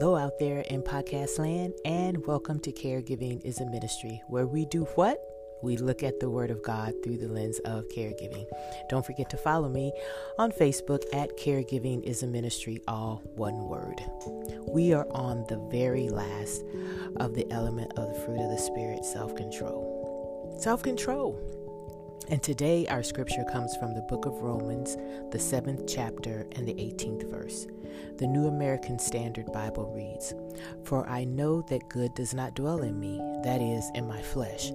Hello, out there in podcast land, and welcome to Caregiving is a Ministry, where we do what? We look at the Word of God through the lens of caregiving. Don't forget to follow me on Facebook at Caregiving is a Ministry, all one word. We are on the very last of the element of the fruit of the Spirit self control. Self control. And today our scripture comes from the book of Romans, the seventh chapter and the 18th verse. The New American Standard Bible reads For I know that good does not dwell in me, that is, in my flesh.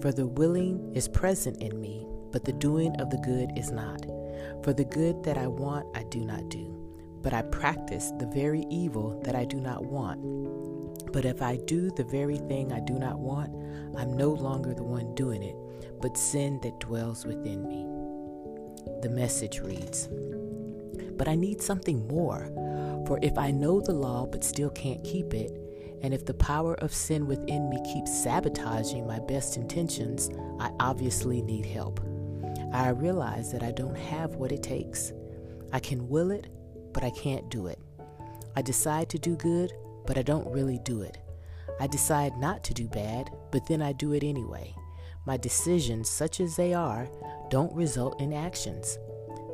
For the willing is present in me, but the doing of the good is not. For the good that I want, I do not do, but I practice the very evil that I do not want. But if I do the very thing I do not want, I'm no longer the one doing it but sin that dwells within me. The message reads But I need something more, for if I know the law but still can't keep it, and if the power of sin within me keeps sabotaging my best intentions, I obviously need help. I realize that I don't have what it takes. I can will it, but I can't do it. I decide to do good, but I don't really do it. I decide not to do bad, but then I do it anyway. My decisions, such as they are, don't result in actions.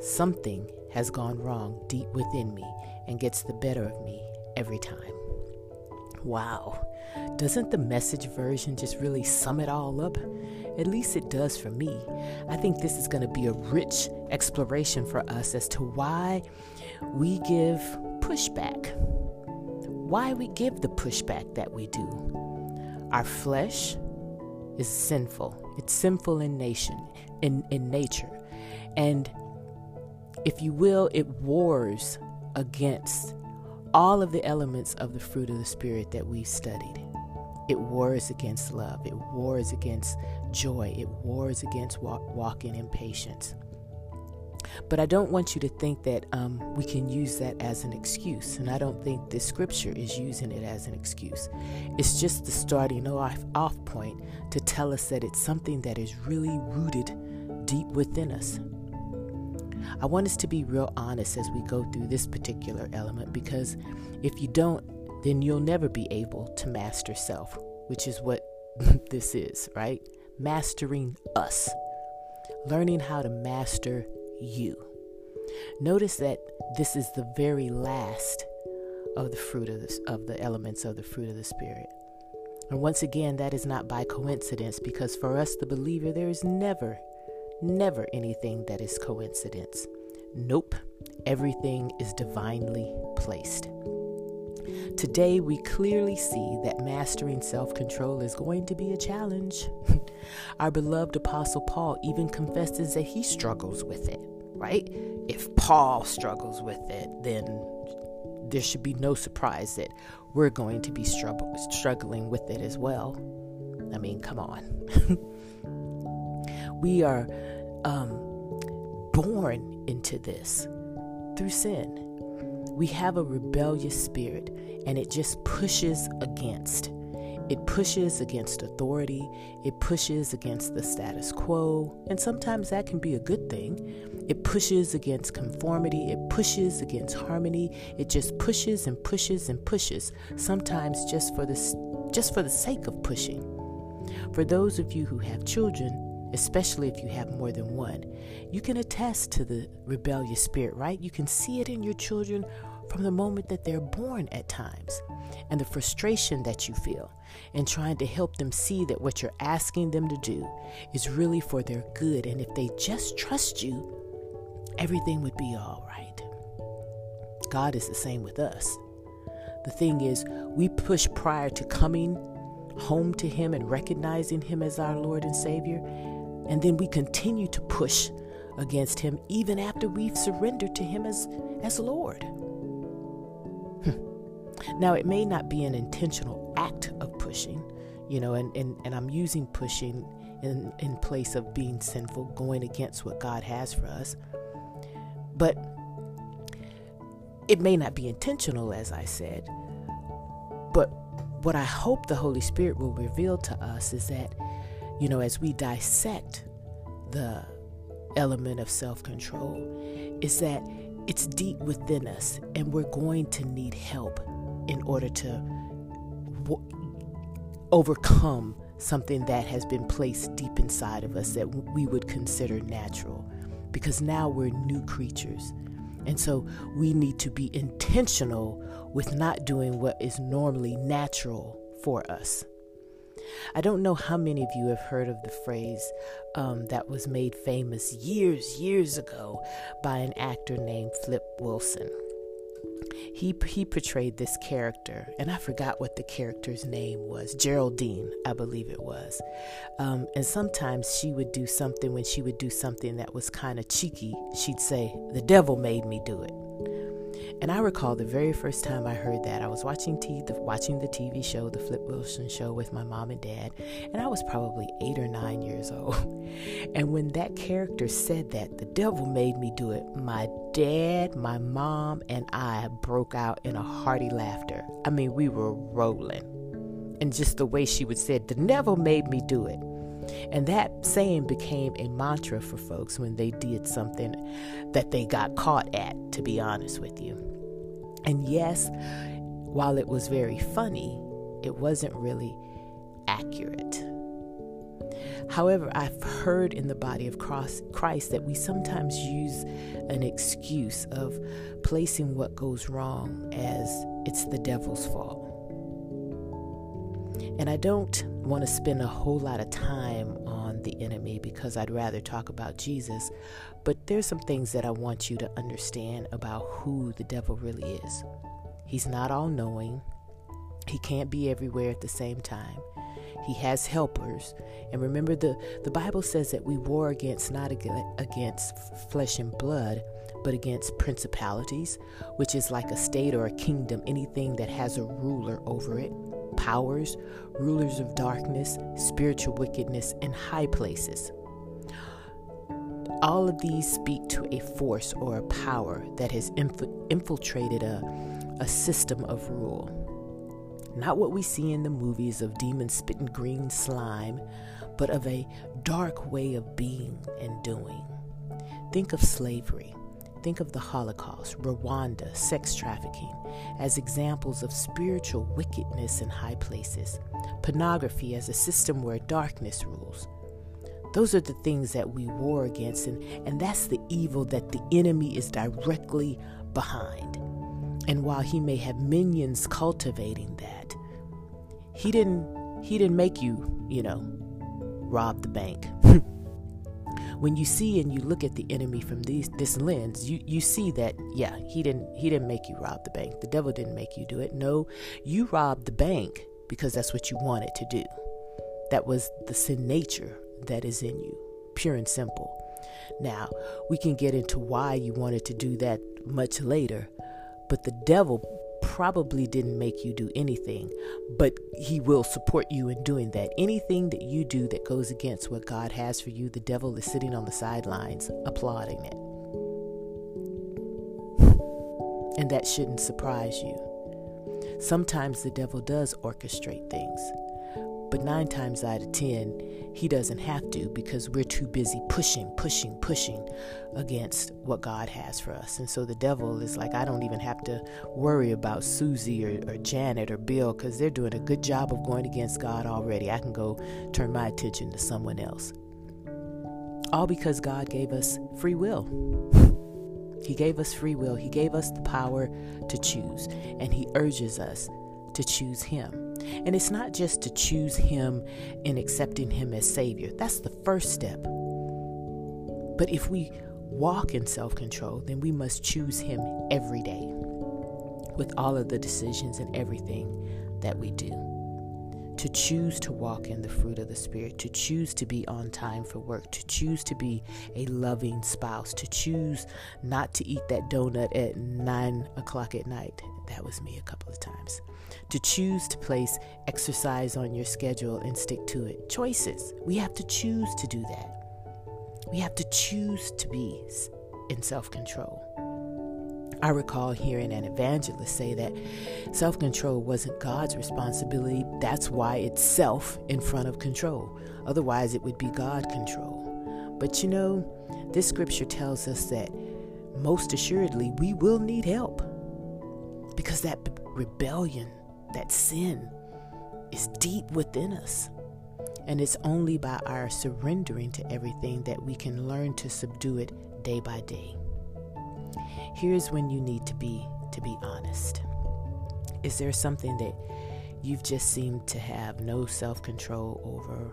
Something has gone wrong deep within me and gets the better of me every time. Wow, doesn't the message version just really sum it all up? At least it does for me. I think this is going to be a rich exploration for us as to why we give pushback. Why we give the pushback that we do. Our flesh, is sinful. It's sinful in nation, in, in nature. And if you will, it wars against all of the elements of the fruit of the Spirit that we've studied. It wars against love. It wars against joy. It wars against walk, walking in patience. But I don't want you to think that um, we can use that as an excuse. And I don't think the scripture is using it as an excuse. It's just the starting off, off point to tell us that it's something that is really rooted deep within us. I want us to be real honest as we go through this particular element because if you don't, then you'll never be able to master self, which is what this is, right? Mastering us. Learning how to master you. Notice that this is the very last of the fruit of the, of the elements of the fruit of the Spirit. And once again, that is not by coincidence because for us, the believer, there is never, never anything that is coincidence. Nope, everything is divinely placed. Today, we clearly see that mastering self control is going to be a challenge. Our beloved Apostle Paul even confesses that he struggles with it, right? If Paul struggles with it, then there should be no surprise that we're going to be struggle, struggling with it as well. I mean, come on. we are um, born into this through sin. We have a rebellious spirit, and it just pushes against. It pushes against authority, it pushes against the status quo, and sometimes that can be a good thing. It pushes against conformity, it pushes against harmony, it just pushes and pushes and pushes, sometimes just for the just for the sake of pushing. For those of you who have children, especially if you have more than one, you can attest to the rebellious spirit, right? You can see it in your children from the moment that they're born at times and the frustration that you feel and trying to help them see that what you're asking them to do is really for their good. And if they just trust you, everything would be all right. God is the same with us. The thing is, we push prior to coming home to Him and recognizing Him as our Lord and Savior, and then we continue to push against Him even after we've surrendered to Him as, as Lord. Now, it may not be an intentional act of pushing, you know, and, and, and I'm using pushing in, in place of being sinful, going against what God has for us. But it may not be intentional, as I said. But what I hope the Holy Spirit will reveal to us is that, you know, as we dissect the element of self control, is that it's deep within us and we're going to need help in order to w- overcome something that has been placed deep inside of us that we would consider natural. Because now we're new creatures. And so we need to be intentional with not doing what is normally natural for us. I don't know how many of you have heard of the phrase um, that was made famous years, years ago by an actor named Flip Wilson he he portrayed this character, and I forgot what the character's name was. Geraldine, I believe it was. Um, and sometimes she would do something when she would do something that was kind of cheeky. She'd say, "The devil made me do it." And I recall the very first time I heard that, I was watching, t- the, watching the TV show, The Flip Wilson Show, with my mom and dad, and I was probably eight or nine years old. And when that character said that, the devil made me do it, my dad, my mom, and I broke out in a hearty laughter. I mean, we were rolling. And just the way she would say the devil made me do it. And that saying became a mantra for folks when they did something that they got caught at, to be honest with you. And yes, while it was very funny, it wasn't really accurate. However, I've heard in the body of Christ that we sometimes use an excuse of placing what goes wrong as it's the devil's fault. And I don't want to spend a whole lot of time on the enemy because I'd rather talk about Jesus. But there's some things that I want you to understand about who the devil really is. He's not all knowing, he can't be everywhere at the same time. He has helpers. And remember, the, the Bible says that we war against not against flesh and blood, but against principalities, which is like a state or a kingdom, anything that has a ruler over it powers, rulers of darkness, spiritual wickedness, and high places. All of these speak to a force or a power that has infiltrated a, a system of rule. Not what we see in the movies of demons spitting green slime, but of a dark way of being and doing. Think of slavery. Think of the Holocaust, Rwanda, sex trafficking as examples of spiritual wickedness in high places, pornography as a system where darkness rules. Those are the things that we war against, and, and that's the evil that the enemy is directly behind. And while he may have minions cultivating that, he didn't he didn't make you, you know, rob the bank. when you see and you look at the enemy from these this lens, you, you see that yeah, he didn't he didn't make you rob the bank. The devil didn't make you do it. No, you robbed the bank because that's what you wanted to do. That was the sin nature that is in you, pure and simple. Now, we can get into why you wanted to do that much later, but the devil probably didn't make you do anything, but He will support you in doing that. Anything that you do that goes against what God has for you, the devil is sitting on the sidelines applauding it. And that shouldn't surprise you. Sometimes the devil does orchestrate things. But nine times out of ten, he doesn't have to because we're too busy pushing, pushing, pushing against what God has for us. And so the devil is like, I don't even have to worry about Susie or, or Janet or Bill because they're doing a good job of going against God already. I can go turn my attention to someone else. All because God gave us free will. He gave us free will. He gave us the power to choose. And He urges us to choose Him. And it's not just to choose Him in accepting Him as Savior, that's the first step. But if we walk in self control, then we must choose Him every day with all of the decisions and everything that we do to choose to walk in the fruit of the Spirit, to choose to be on time for work, to choose to be a loving spouse, to choose not to eat that donut at nine o'clock at night. That was me a couple of times. To choose to place exercise on your schedule and stick to it. Choices. We have to choose to do that. We have to choose to be in self control. I recall hearing an evangelist say that self control wasn't God's responsibility. That's why it's self in front of control. Otherwise, it would be God control. But you know, this scripture tells us that most assuredly we will need help because that rebellion, that sin is deep within us. And it's only by our surrendering to everything that we can learn to subdue it day by day. Here's when you need to be to be honest. Is there something that you've just seemed to have no self-control over?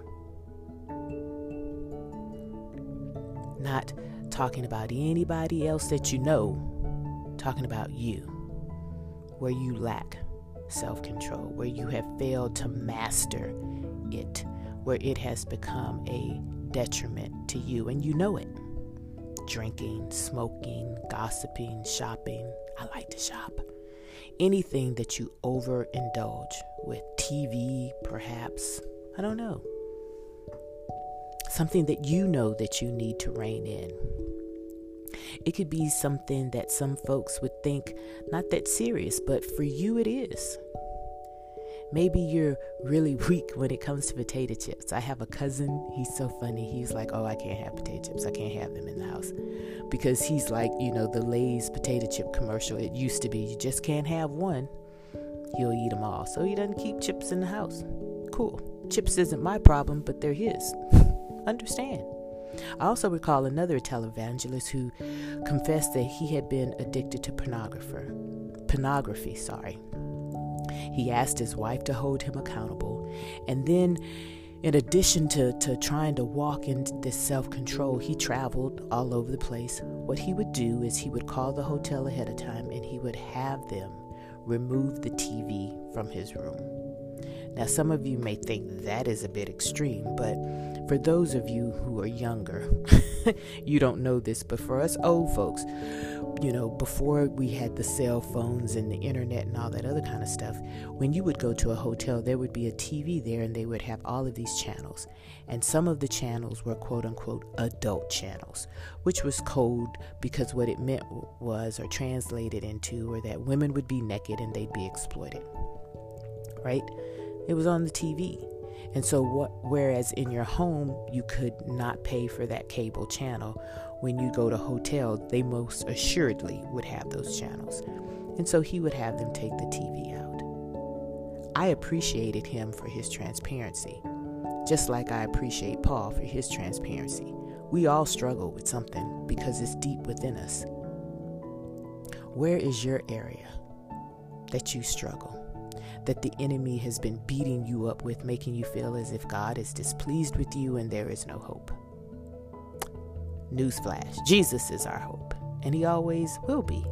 Not talking about anybody else that you know, talking about you, where you lack self control, where you have failed to master it, where it has become a detriment to you, and you know it. Drinking, smoking, gossiping, shopping. I like to shop. Anything that you overindulge with, TV perhaps, I don't know. Something that you know that you need to rein in. It could be something that some folks would think not that serious, but for you it is. Maybe you're really weak when it comes to potato chips. I have a cousin, he's so funny. He's like, Oh, I can't have potato chips. I can't have them in the house. Because he's like, you know, the Lay's potato chip commercial. It used to be, you just can't have one. He'll eat them all. So he doesn't keep chips in the house. Cool. Chips isn't my problem, but they're his. Understand. I also recall another televangelist who confessed that he had been addicted to pornographer, pornography, sorry. He asked his wife to hold him accountable, and then in addition to, to trying to walk in this self control, he traveled all over the place. What he would do is he would call the hotel ahead of time and he would have them remove the TV from his room. Now, some of you may think that is a bit extreme, but for those of you who are younger, you don't know this, but for us old folks, you know, before we had the cell phones and the internet and all that other kind of stuff, when you would go to a hotel, there would be a TV there and they would have all of these channels. And some of the channels were quote unquote adult channels, which was code because what it meant was, or translated into, or that women would be naked and they'd be exploited. Right? It was on the TV. And so what whereas in your home you could not pay for that cable channel, when you go to hotel, they most assuredly would have those channels. And so he would have them take the TV out. I appreciated him for his transparency, just like I appreciate Paul for his transparency. We all struggle with something because it's deep within us. Where is your area that you struggle? That the enemy has been beating you up with, making you feel as if God is displeased with you and there is no hope. Newsflash Jesus is our hope, and He always will be.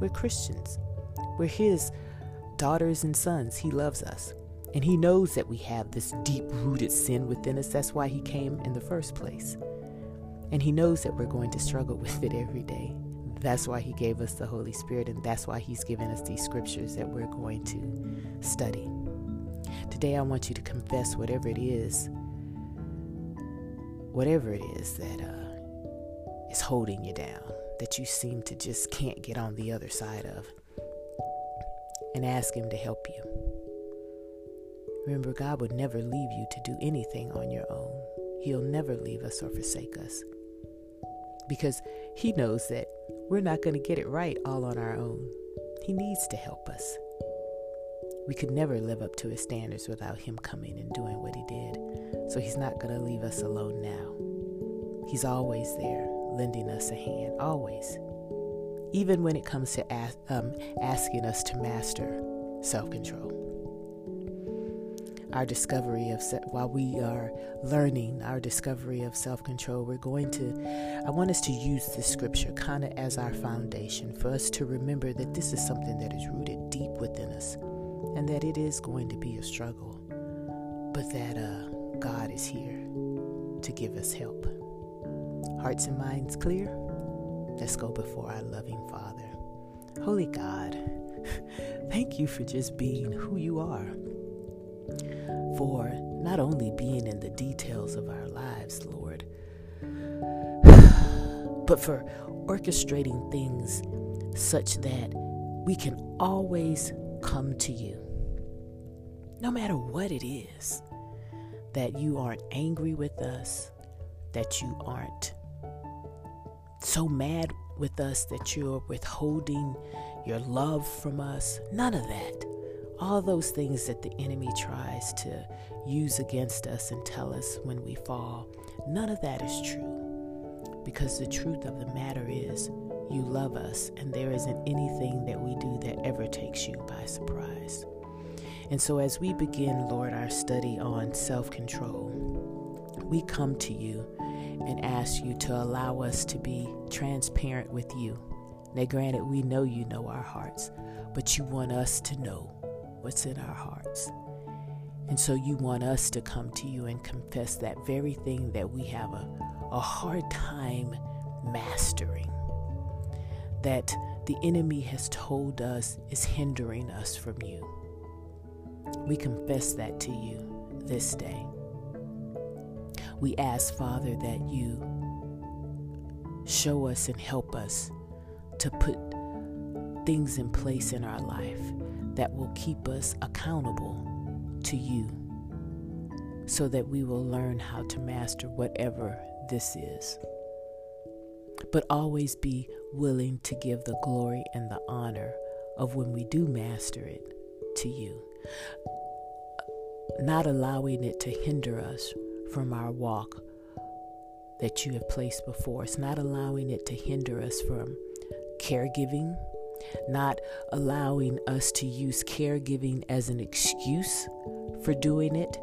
We're Christians, we're His daughters and sons. He loves us, and He knows that we have this deep rooted sin within us. That's why He came in the first place. And He knows that we're going to struggle with it every day. That's why He gave us the Holy Spirit, and that's why He's given us these scriptures that we're going to study. Today, I want you to confess whatever it is, whatever it is that uh, is holding you down, that you seem to just can't get on the other side of, and ask Him to help you. Remember, God would never leave you to do anything on your own. He'll never leave us or forsake us because He knows that we're not going to get it right all on our own. He needs to help us. We could never live up to His standards without Him coming and doing what He did. So He's not going to leave us alone now. He's always there, lending us a hand, always. Even when it comes to ask, um, asking us to master self control our discovery of se- while we are learning our discovery of self-control we're going to i want us to use this scripture kind of as our foundation for us to remember that this is something that is rooted deep within us and that it is going to be a struggle but that uh, god is here to give us help. Hearts and minds clear? Let's go before our loving father. Holy god thank you for just being who you are for not only being in the details of our lives, Lord, but for orchestrating things such that we can always come to you. No matter what it is, that you aren't angry with us, that you aren't so mad with us, that you're withholding your love from us. None of that. All those things that the enemy tries to use against us and tell us when we fall, none of that is true. Because the truth of the matter is, you love us, and there isn't anything that we do that ever takes you by surprise. And so, as we begin, Lord, our study on self control, we come to you and ask you to allow us to be transparent with you. Now, granted, we know you know our hearts, but you want us to know what's in our hearts. And so, you want us to come to you and confess that very thing that we have a, a hard time mastering, that the enemy has told us is hindering us from you. We confess that to you this day. We ask, Father, that you show us and help us to put things in place in our life that will keep us accountable to you so that we will learn how to master whatever this is. But always be willing to give the glory and the honor of when we do master it to you not allowing it to hinder us from our walk that you have placed before us, not allowing it to hinder us from caregiving, not allowing us to use caregiving as an excuse for doing it,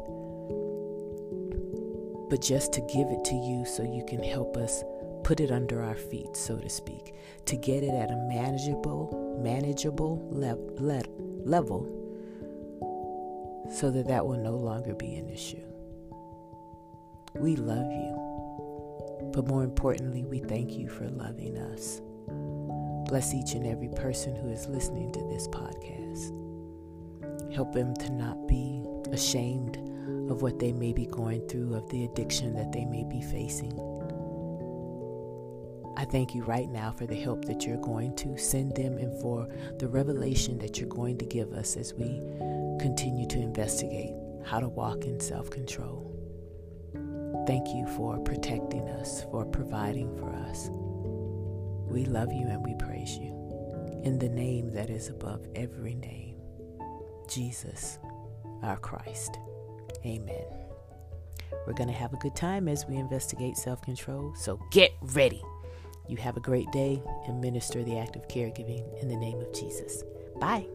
but just to give it to you so you can help us put it under our feet, so to speak, to get it at a manageable, manageable le- le- level so that that will no longer be an issue. We love you, but more importantly, we thank you for loving us. Bless each and every person who is listening to this podcast. Help them to not be ashamed of what they may be going through, of the addiction that they may be facing. I thank you right now for the help that you're going to send them and for the revelation that you're going to give us as we continue to investigate how to walk in self control. Thank you for protecting us, for providing for us. We love you and we praise you. In the name that is above every name, Jesus, our Christ. Amen. We're going to have a good time as we investigate self control, so get ready. You have a great day and minister the act of caregiving in the name of Jesus. Bye.